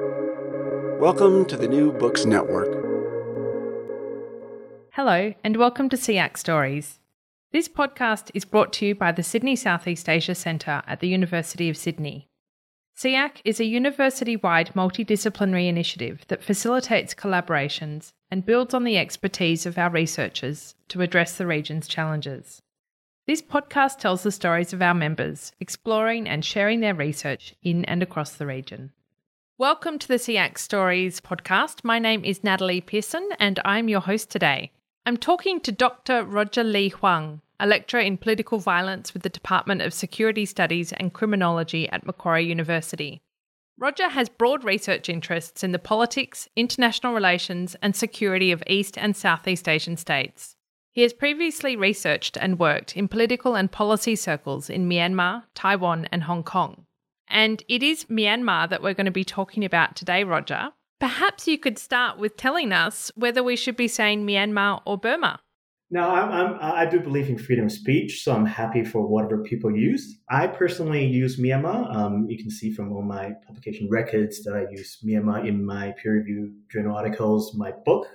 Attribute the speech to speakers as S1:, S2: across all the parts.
S1: Welcome to the New Books Network.
S2: Hello, and welcome to SEAC Stories. This podcast is brought to you by the Sydney Southeast Asia Centre at the University of Sydney. SEAC is a university wide multidisciplinary initiative that facilitates collaborations and builds on the expertise of our researchers to address the region's challenges. This podcast tells the stories of our members, exploring and sharing their research in and across the region. Welcome to the SEAC Stories podcast. My name is Natalie Pearson, and I'm your host today. I'm talking to Dr. Roger Lee Huang, a lecturer in political violence with the Department of Security Studies and Criminology at Macquarie University. Roger has broad research interests in the politics, international relations, and security of East and Southeast Asian states. He has previously researched and worked in political and policy circles in Myanmar, Taiwan, and Hong Kong. And it is Myanmar that we're going to be talking about today, Roger. Perhaps you could start with telling us whether we should be saying Myanmar or Burma.
S3: Now, I'm, I'm, i do believe in freedom of speech, so I'm happy for whatever people use. I personally use Myanmar. Um, you can see from all my publication records that I use Myanmar in my peer reviewed journal articles, my book.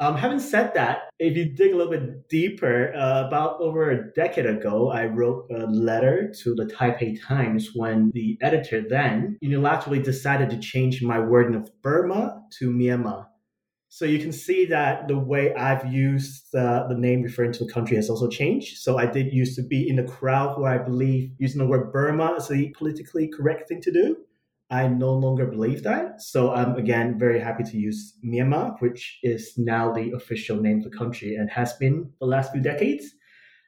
S3: Um, having said that, if you dig a little bit deeper, uh, about over a decade ago, I wrote a letter to the Taipei Times when the editor then unilaterally decided to change my wording of Burma to Myanmar. So you can see that the way I've used uh, the name referring to the country has also changed. So I did used to be in the crowd where I believe using the word Burma is the politically correct thing to do. I no longer believe that. So I'm again very happy to use Myanmar, which is now the official name of the country and has been the last few decades.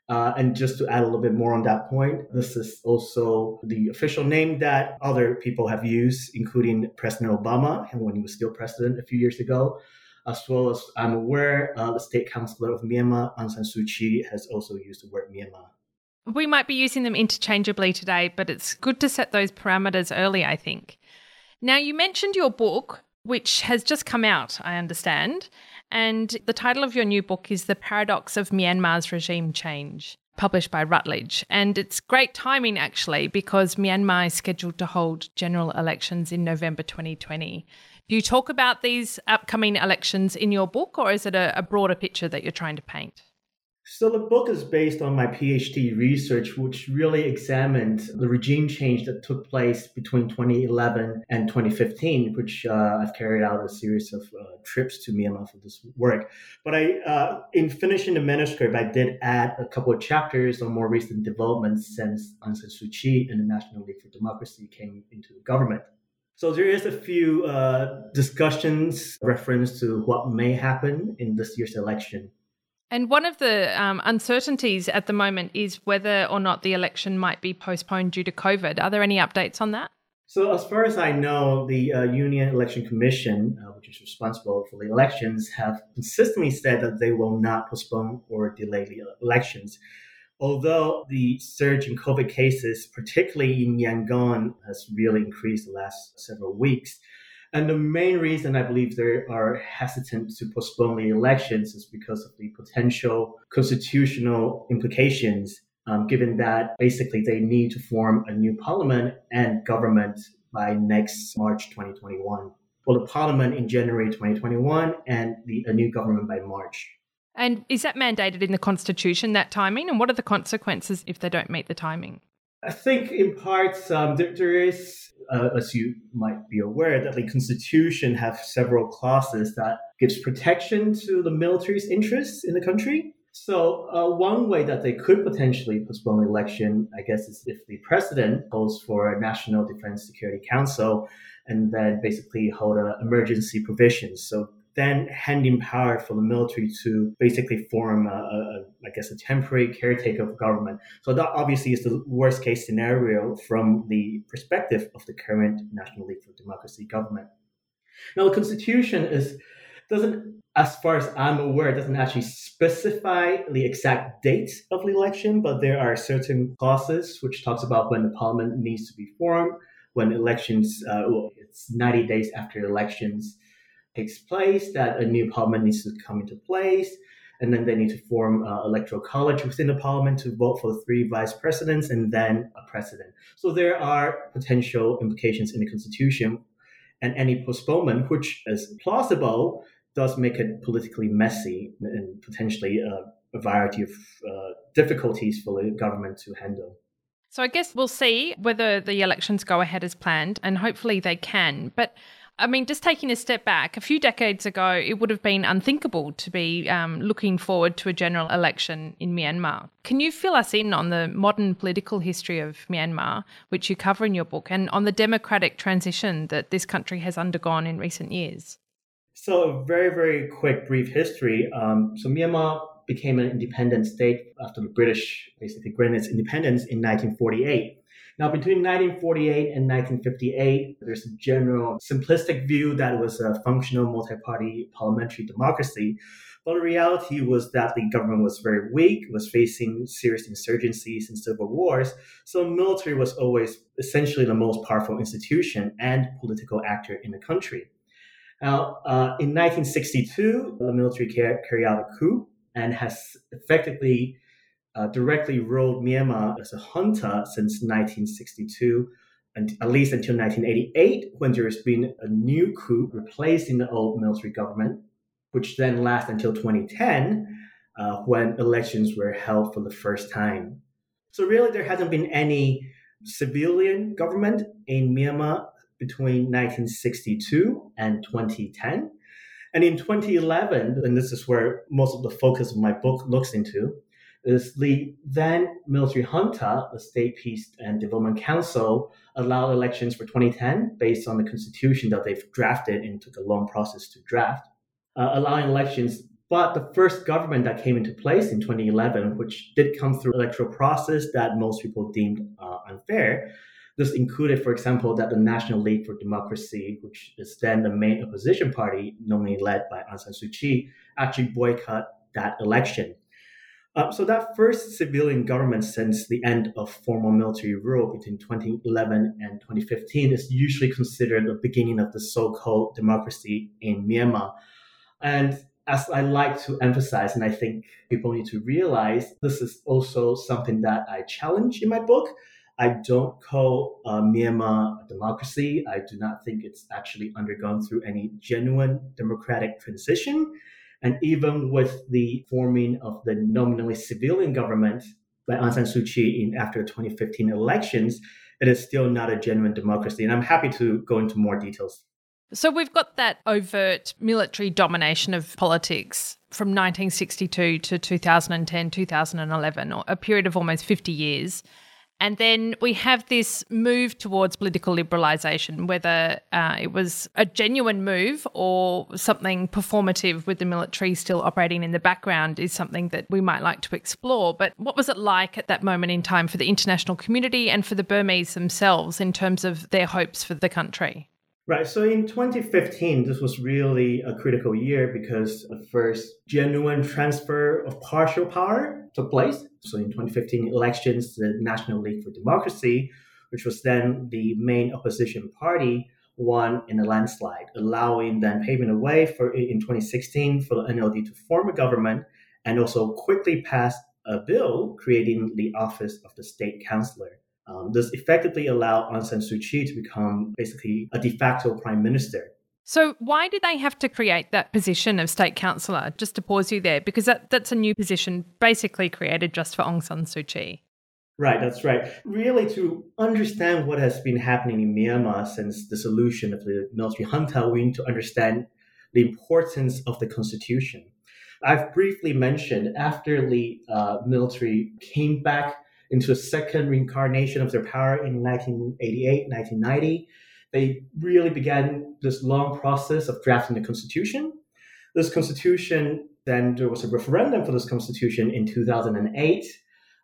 S3: Uh, and just to add a little bit more on that point, this is also the official name that other people have used, including President Obama, when he was still president a few years ago as well as I'm aware uh, the state councilor of Myanmar, Aung San Suu Kyi, has also used the word Myanmar.
S2: We might be using them interchangeably today, but it's good to set those parameters early, I think. Now, you mentioned your book, which has just come out, I understand. And the title of your new book is The Paradox of Myanmar's Regime Change, published by Routledge. And it's great timing, actually, because Myanmar is scheduled to hold general elections in November 2020. Do you talk about these upcoming elections in your book, or is it a, a broader picture that you're trying to paint?
S3: So the book is based on my PhD research, which really examined the regime change that took place between 2011 and 2015, which uh, I've carried out a series of uh, trips to Myanmar for this work. But I, uh, in finishing the manuscript, I did add a couple of chapters on more recent developments since Aung San Suu Kyi and the National League for Democracy came into government. So there is a few uh, discussions reference to what may happen in this year's election.
S2: And one of the um, uncertainties at the moment is whether or not the election might be postponed due to COVID. Are there any updates on that?
S3: So, as far as I know, the uh, Union Election Commission, uh, which is responsible for the elections, have consistently said that they will not postpone or delay the elections although the surge in COVID cases, particularly in Yangon, has really increased the last several weeks. And the main reason I believe they are hesitant to postpone the elections is because of the potential constitutional implications, um, given that basically they need to form a new parliament and government by next March 2021. Well, the parliament in January 2021 and the, a new government by March
S2: and is that mandated in the Constitution, that timing? And what are the consequences if they don't meet the timing?
S3: I think, in parts, um, there, there is, uh, as you might be aware, that the Constitution have several clauses that gives protection to the military's interests in the country. So uh, one way that they could potentially postpone the election, I guess, is if the president calls for a National Defense Security Council and then basically hold an emergency provisions. So then handing power for the military to basically form, a, a, I guess, a temporary caretaker of government. So that obviously is the worst case scenario from the perspective of the current National League for Democracy government. Now, the Constitution is doesn't, as far as I'm aware, doesn't actually specify the exact date of the election, but there are certain clauses which talks about when the parliament needs to be formed, when elections, uh, well, it's 90 days after elections takes place, that a new parliament needs to come into place, and then they need to form an electoral college within the parliament to vote for three vice presidents and then a president. So there are potential implications in the constitution. and any postponement, which is plausible, does make it politically messy and potentially uh, a variety of uh, difficulties for the government to handle.
S2: So I guess we'll see whether the elections go ahead as planned, and hopefully they can. But I mean, just taking a step back, a few decades ago, it would have been unthinkable to be um, looking forward to a general election in Myanmar. Can you fill us in on the modern political history of Myanmar, which you cover in your book, and on the democratic transition that this country has undergone in recent years?
S3: So, a very, very quick, brief history. Um, so, Myanmar became an independent state after the British basically granted its independence in 1948. Now, between 1948 and 1958, there's a general simplistic view that it was a functional multi party parliamentary democracy. But the reality was that the government was very weak, was facing serious insurgencies and civil wars. So, military was always essentially the most powerful institution and political actor in the country. Now, uh, in 1962, the military carried out a coup and has effectively uh, directly ruled Myanmar as a junta since 1962, and at least until 1988, when there has been a new coup replacing the old military government, which then lasted until 2010, uh, when elections were held for the first time. So really, there hasn't been any civilian government in Myanmar between 1962 and 2010. And in 2011, and this is where most of the focus of my book looks into, is the then military junta, the State Peace and Development Council, allowed elections for 2010 based on the constitution that they've drafted and took a long process to draft, uh, allowing elections. But the first government that came into place in 2011, which did come through electoral process that most people deemed uh, unfair, this included, for example, that the National League for Democracy, which is then the main opposition party, normally led by Aung San Suu Kyi, actually boycott that election. Uh, so that first civilian government since the end of formal military rule between 2011 and 2015 is usually considered the beginning of the so-called democracy in Myanmar. And as I like to emphasize, and I think people need to realize, this is also something that I challenge in my book. I don't call uh, Myanmar a democracy. I do not think it's actually undergone through any genuine democratic transition. And even with the forming of the nominally civilian government by Aung San Suu Kyi in after 2015 elections, it is still not a genuine democracy. And I'm happy to go into more details.
S2: So we've got that overt military domination of politics from 1962 to 2010, 2011, or a period of almost 50 years. And then we have this move towards political liberalisation, whether uh, it was a genuine move or something performative with the military still operating in the background is something that we might like to explore. But what was it like at that moment in time for the international community and for the Burmese themselves in terms of their hopes for the country?
S3: Right. So in 2015, this was really a critical year because the first genuine transfer of partial power took place. So in 2015 elections, the National League for Democracy, which was then the main opposition party, won in a landslide, allowing then paving the way for in 2016 for the NLD to form a government and also quickly pass a bill creating the office of the state councillor. Um, this effectively allowed Aung San Suu Kyi to become basically a de facto prime minister.
S2: So, why did they have to create that position of state councillor? Just to pause you there, because that, that's a new position basically created just for Aung San Suu Kyi.
S3: Right, that's right. Really, to understand what has been happening in Myanmar since the solution of the military junta, we need to understand the importance of the constitution. I've briefly mentioned after the uh, military came back into a second reincarnation of their power in 1988, 1990. They really began this long process of drafting the constitution. This constitution, then there was a referendum for this constitution in 2008,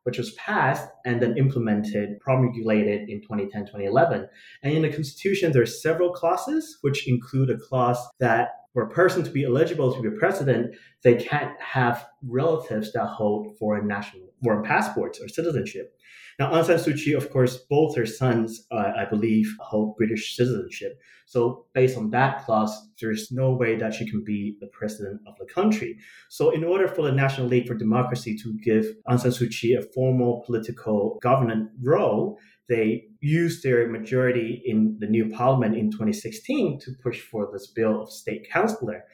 S3: which was passed and then implemented, promulgated in 2010, 2011. And in the constitution, there are several clauses, which include a clause that for a person to be eligible to be a president, they can't have relatives that hold foreign national foreign passports or citizenship. Now, Aung San Suu Kyi, of course, both her sons, uh, I believe, hold British citizenship. So, based on that clause, there's no way that she can be the president of the country. So, in order for the National League for Democracy to give Aung San Suu Kyi a formal political governance role, they used their majority in the new parliament in 2016 to push for this bill of state councillor.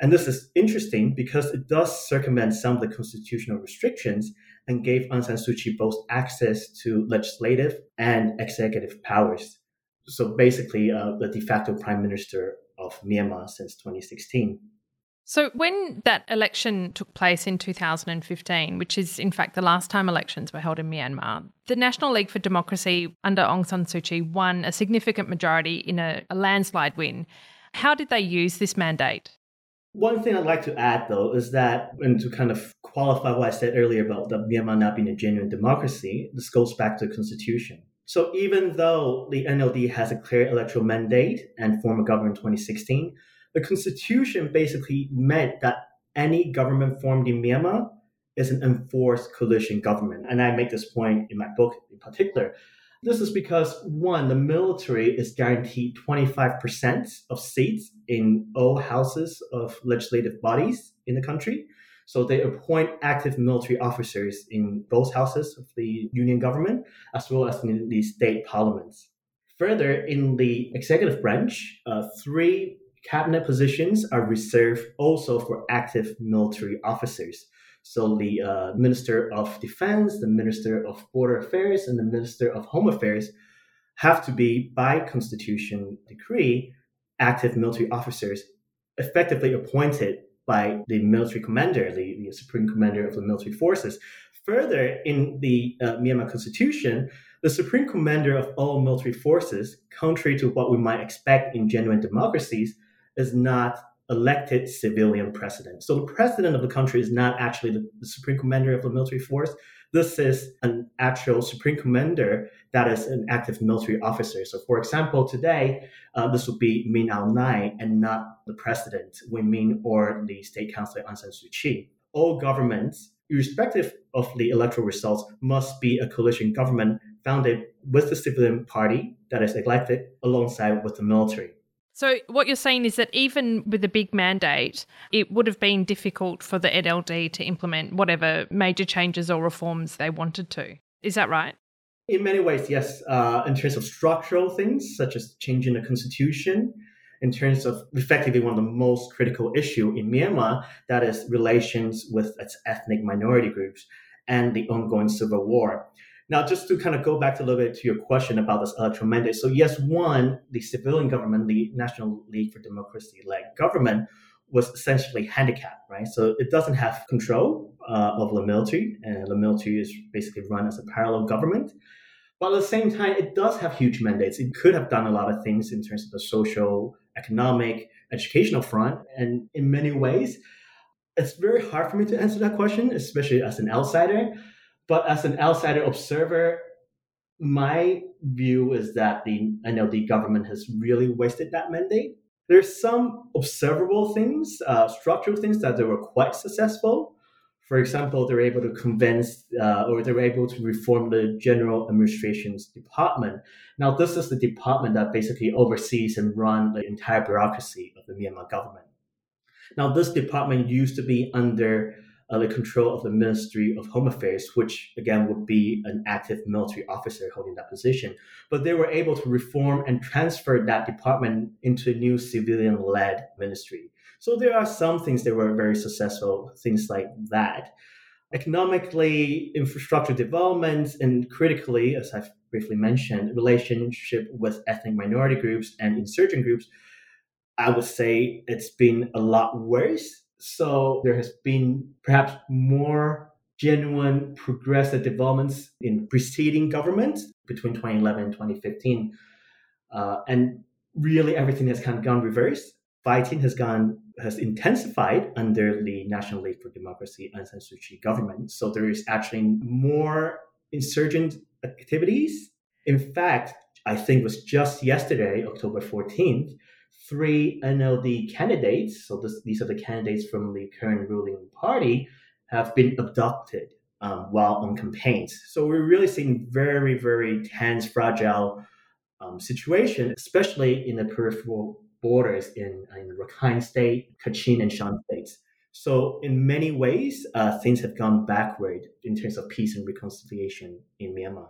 S3: And this is interesting because it does circumvent some of the constitutional restrictions and gave Aung San Suu Kyi both access to legislative and executive powers. So basically, uh, the de facto prime minister of Myanmar since 2016.
S2: So, when that election took place in 2015, which is in fact the last time elections were held in Myanmar, the National League for Democracy under Aung San Suu Kyi won a significant majority in a, a landslide win. How did they use this mandate?
S3: One thing I'd like to add, though, is that, and to kind of qualify what I said earlier about the Myanmar not being a genuine democracy, this goes back to the constitution. So even though the NLD has a clear electoral mandate and formed a government in 2016, the constitution basically meant that any government formed in Myanmar is an enforced coalition government. And I make this point in my book in particular. This is because one, the military is guaranteed 25% of seats in all houses of legislative bodies in the country. So they appoint active military officers in both houses of the union government, as well as in the state parliaments. Further, in the executive branch, uh, three cabinet positions are reserved also for active military officers. So the uh, Minister of Defense, the Minister of Border Affairs, and the Minister of Home Affairs have to be, by constitution decree, active military officers effectively appointed by the military commander, the, the supreme commander of the military forces. Further, in the uh, Myanmar constitution, the supreme commander of all military forces, contrary to what we might expect in genuine democracies, is not elected civilian president. So the president of the country is not actually the, the, supreme commander of the military force. This is an actual supreme commander that is an active military officer. So, for example, today uh, this would be Min Aung Hlaing and not the president, Win Myint or the state councilor Aung San Suu Kyi. All governments, irrespective of the electoral results, must be a coalition government founded with the civilian party that is elected alongside with the military.
S2: So, what you're saying is that even with a big mandate, it would have been difficult for the NLD to implement whatever major changes or reforms they wanted to. Is that right?
S3: In many ways, yes. Uh, in terms of structural things, such as changing the constitution, in terms of effectively one of the most critical issue in Myanmar, that is relations with its ethnic minority groups and the ongoing civil war. Now, just to kind of go back a little bit to your question about this electoral mandate. So, yes, one, the civilian government, the National League for Democracy led government, was essentially handicapped, right? So it doesn't have control uh, of the military, and the military is basically run as a parallel government. But at the same time, it does have huge mandates. It could have done a lot of things in terms of the social, economic, educational front, and in many ways, it's very hard for me to answer that question, especially as an outsider. But as an outsider observer, my view is that the NLD government has really wasted that mandate. There's some observable things, uh, structural things that they were quite successful. For example, they were able to convince uh, or they were able to reform the General Administration's department. Now, this is the department that basically oversees and runs the entire bureaucracy of the Myanmar government. Now, this department used to be under uh, the control of the Ministry of Home Affairs, which again would be an active military officer holding that position. But they were able to reform and transfer that department into a new civilian led ministry. So there are some things that were very successful, things like that. Economically, infrastructure development, and critically, as I've briefly mentioned, relationship with ethnic minority groups and insurgent groups, I would say it's been a lot worse so there has been perhaps more genuine progressive developments in preceding governments between 2011 and 2015. Uh, and really everything has kind of gone reverse. Fighting has gone has intensified under the National League for Democracy and San Suu Kyi government. So there is actually more insurgent activities. In fact, I think it was just yesterday, October 14th, three NLD candidates, so this, these are the candidates from the current ruling party, have been abducted um, while on campaigns. So we're really seeing very, very tense, fragile um, situation, especially in the peripheral borders in, in Rakhine State, Kachin, and Shan states. So in many ways, uh, things have gone backward in terms of peace and reconciliation in Myanmar.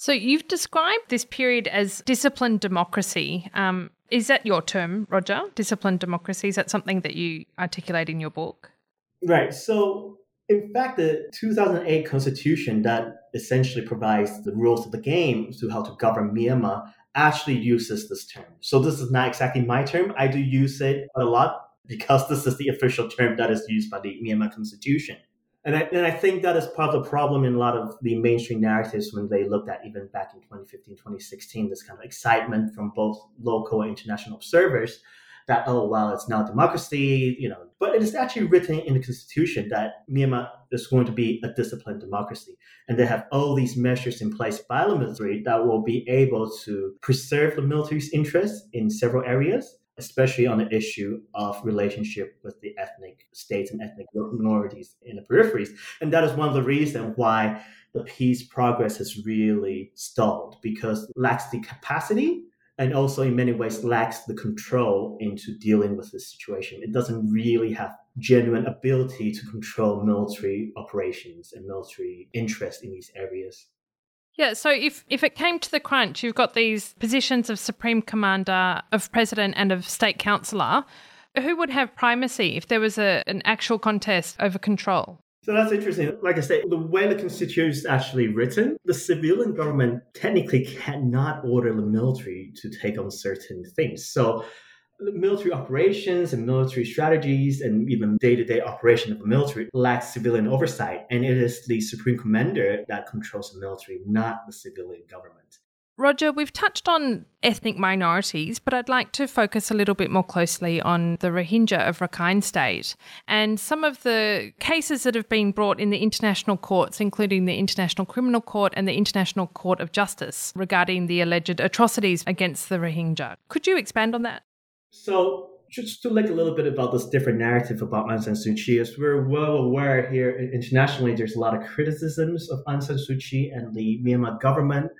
S2: So you've described this period as disciplined democracy. Um, is that your term, Roger? Disciplined democracy? Is that something that you articulate in your book?
S3: Right. So, in fact, the 2008 constitution that essentially provides the rules of the game to how to govern Myanmar actually uses this term. So, this is not exactly my term. I do use it a lot because this is the official term that is used by the Myanmar constitution. And I, and I think that is part of the problem in a lot of the mainstream narratives when they looked at even back in 2015, 2016, this kind of excitement from both local and international observers that, oh, well, it's now democracy, you know. But it is actually written in the constitution that Myanmar is going to be a disciplined democracy. And they have all these measures in place by the military that will be able to preserve the military's interests in several areas especially on the issue of relationship with the ethnic states and ethnic minorities in the peripheries. And that is one of the reasons why the peace progress has really stalled because lacks the capacity and also in many ways lacks the control into dealing with the situation. It doesn't really have genuine ability to control military operations and military interest in these areas.
S2: Yeah, so if, if it came to the crunch, you've got these positions of Supreme Commander, of President, and of State Councillor. Who would have primacy if there was a, an actual contest over control?
S3: So that's interesting. Like I said, the way the constitution is actually written, the civilian government technically cannot order the military to take on certain things. So military operations and military strategies and even day-to-day operation of the military lacks civilian oversight and it is the supreme commander that controls the military not the civilian government
S2: Roger, we've touched on ethnic minorities, but I'd like to focus a little bit more closely on the Rohingya of Rakhine State and some of the cases that have been brought in the international courts, including the International Criminal Court and the International Court of Justice, regarding the alleged atrocities against the Rohingya. Could you expand on that?
S3: So just to look a little bit about this different narrative about Aung San Suu Kyi, as we're well aware here internationally, there's a lot of criticisms of Aung San Suu Kyi and the Myanmar government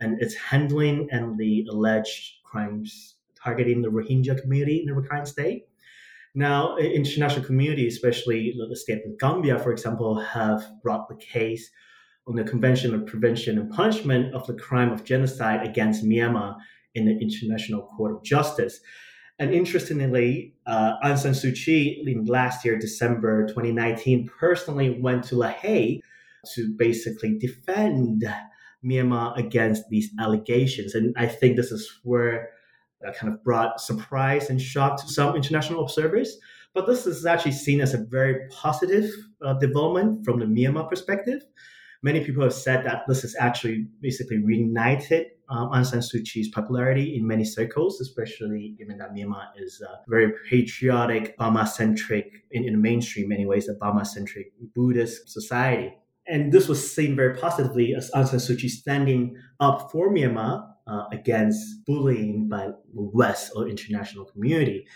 S3: and its handling and the alleged crimes targeting the Rohingya community in the Rakhine State. Now, international community, especially the state of Gambia, for example, have brought the case on the Convention of Prevention and Punishment of the crime of genocide against Myanmar in the International Court of Justice. And interestingly, uh, Aung San Suu Kyi in last year, December 2019, personally went to La Haye to basically defend Myanmar against these allegations. And I think this is where that kind of brought surprise and shock to some international observers. But this is actually seen as a very positive uh, development from the Myanmar perspective. Many people have said that this has actually basically reunited um, Aung San Suu Kyi's popularity in many circles, especially given that Myanmar is a very patriotic, Burma-centric, in, in the mainstream many ways, a Burma-centric Buddhist society. And this was seen very positively as Aung San Suu Kyi standing up for Myanmar uh, against bullying by the West or international community.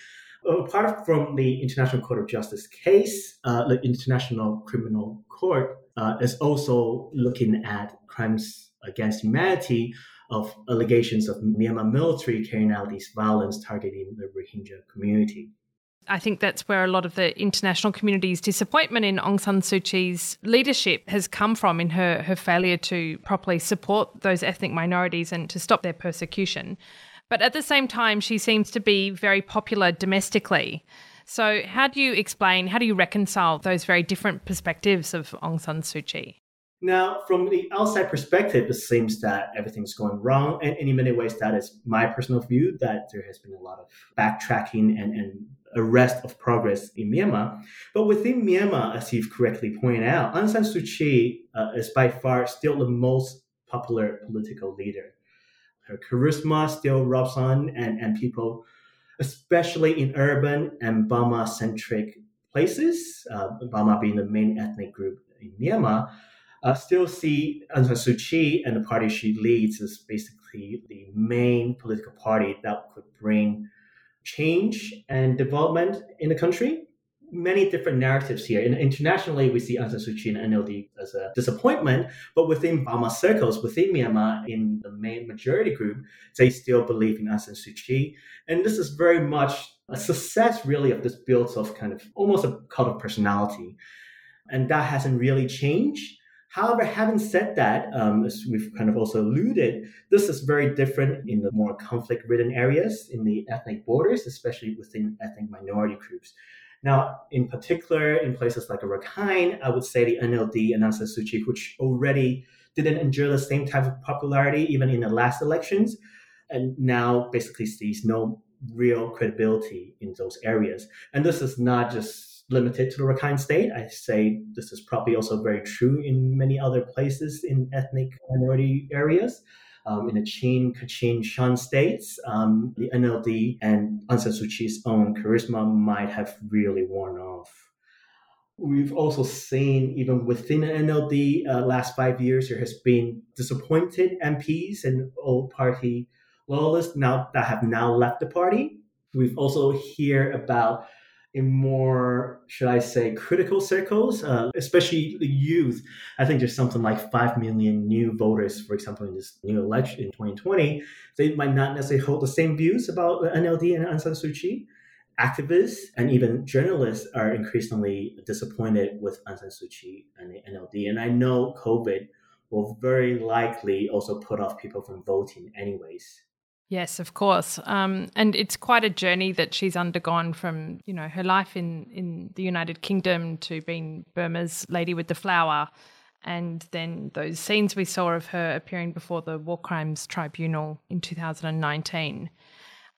S3: Apart from the International Court of Justice case, uh, the International Criminal Court uh, is also looking at crimes against humanity of allegations of Myanmar military carrying out these violence targeting the Rohingya community.
S2: I think that's where a lot of the international community's disappointment in Aung San Suu Kyi's leadership has come from in her, her failure to properly support those ethnic minorities and to stop their persecution. But at the same time, she seems to be very popular domestically. So, how do you explain, how do you reconcile those very different perspectives of Aung San Suu Kyi?
S3: Now, from the outside perspective, it seems that everything's going wrong. And in many ways, that is my personal view that there has been a lot of backtracking and, and arrest of progress in Myanmar. But within Myanmar, as you've correctly pointed out, Aung San Suu Kyi uh, is by far still the most popular political leader. Her charisma still rubs on, and, and people, especially in urban and Burma centric places, uh, Burma being the main ethnic group in Myanmar, uh, still see Aung San Suu Kyi and the party she leads as basically the main political party that could bring change and development in the country. Many different narratives here. And internationally, we see Aung San Suu Kyi and NLD as a disappointment, but within Burma circles, within Myanmar, in the main majority group, they still believe in Aung San Suu Kyi. And this is very much a success, really, of this build of kind of almost a cult of personality. And that hasn't really changed. However, having said that, um, as we've kind of also alluded, this is very different in the more conflict ridden areas, in the ethnic borders, especially within ethnic minority groups. Now, in particular, in places like Rakhine, I would say the NLD and Aung San which already didn't enjoy the same type of popularity even in the last elections, and now basically sees no real credibility in those areas. And this is not just limited to the Rakhine state. I say this is probably also very true in many other places in ethnic minority areas. Um, in the Chin, Kachin, Shan states, um, the NLD and Aung San Suu Kyi's own charisma might have really worn off. We've also seen, even within the NLD, uh, last five years, there has been disappointed MPs and old party loyalists now that have now left the party. We've also hear about in more, should I say, critical circles, uh, especially the youth. I think there's something like 5 million new voters, for example, in this new election in 2020. They might not necessarily hold the same views about NLD and Aung San Suu Kyi. Activists and even journalists are increasingly disappointed with Aung San Suu Kyi and the NLD. And I know COVID will very likely also put off people from voting anyways.
S2: Yes, of course. Um, and it's quite a journey that she's undergone from, you know, her life in, in the United Kingdom to being Burma's Lady with the Flower. And then those scenes we saw of her appearing before the War Crimes Tribunal in 2019.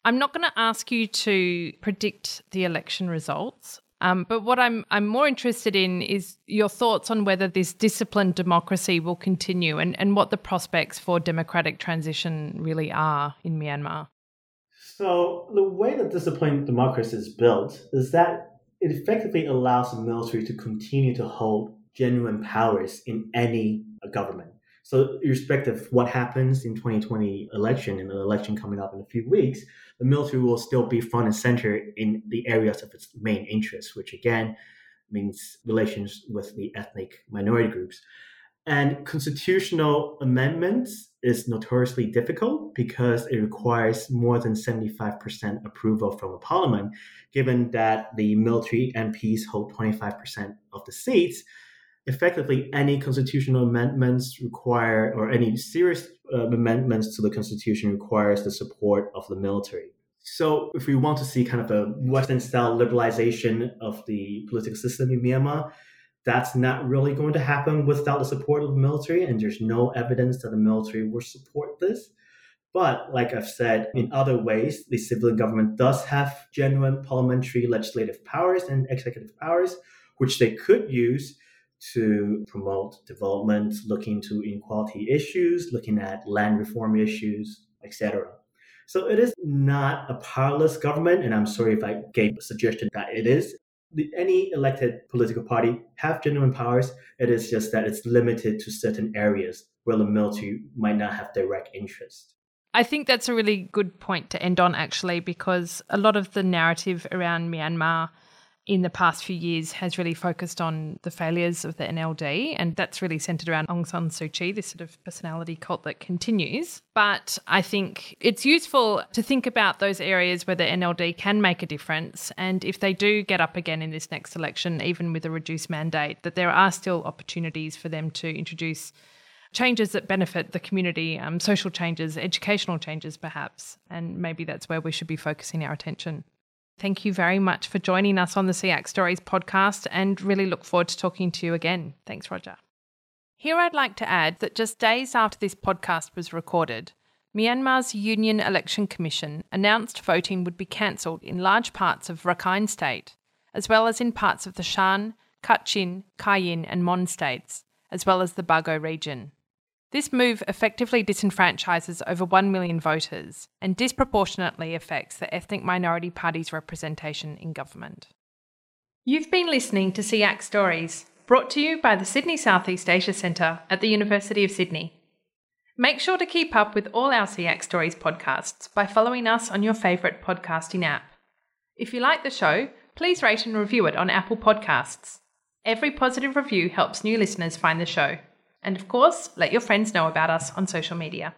S2: I'm not going to ask you to predict the election results, um, but what I'm I'm more interested in is your thoughts on whether this disciplined democracy will continue and, and what the prospects for democratic transition really are in Myanmar.
S3: So the way that disciplined democracy is built is that it effectively allows the military to continue to hold genuine powers in any government. So, irrespective of what happens in 2020 election and the election coming up in a few weeks, the military will still be front and center in the areas of its main interests, which again means relations with the ethnic minority groups. And constitutional amendments is notoriously difficult because it requires more than 75% approval from a parliament, given that the military MPs hold 25% of the seats effectively any constitutional amendments require or any serious uh, amendments to the constitution requires the support of the military. So if we want to see kind of a western style liberalization of the political system in myanmar that's not really going to happen without the support of the military and there's no evidence that the military will support this. But like I've said, in other ways, the civilian government does have genuine parliamentary legislative powers and executive powers, which they could use to promote development, looking to inequality issues, looking at land reform issues, etc. So it is not a powerless government, and I'm sorry if I gave a suggestion that it is. Any elected political party have genuine powers. It is just that it's limited to certain areas where the military might not have direct interest.
S2: I think that's a really good point to end on, actually, because a lot of the narrative around Myanmar in the past few years has really focused on the failures of the NLD, and that's really centered around Aung San Suu Kyi, this sort of personality cult that continues. But I think it's useful to think about those areas where the NLD can make a difference, and if they do get up again in this next election, even with a reduced mandate, that there are still opportunities for them to introduce changes that benefit the community, um, social changes, educational changes, perhaps. And maybe that's where we should be focusing our attention. Thank you very much for joining us on the SEAC Stories podcast and really look forward to talking to you again. Thanks, Roger. Here I'd like to add that just days after this podcast was recorded, Myanmar's Union Election Commission announced voting would be cancelled in large parts of Rakhine State, as well as in parts of the Shan, Kachin, Kayin, and Mon states, as well as the Bago region. This move effectively disenfranchises over 1 million voters and disproportionately affects the ethnic minority party's representation in government. You've been listening to SEAC Stories, brought to you by the Sydney Southeast Asia Centre at the University of Sydney. Make sure to keep up with all our SEAC Stories podcasts by following us on your favourite podcasting app. If you like the show, please rate and review it on Apple Podcasts. Every positive review helps new listeners find the show. And of course, let your friends know about us on social media.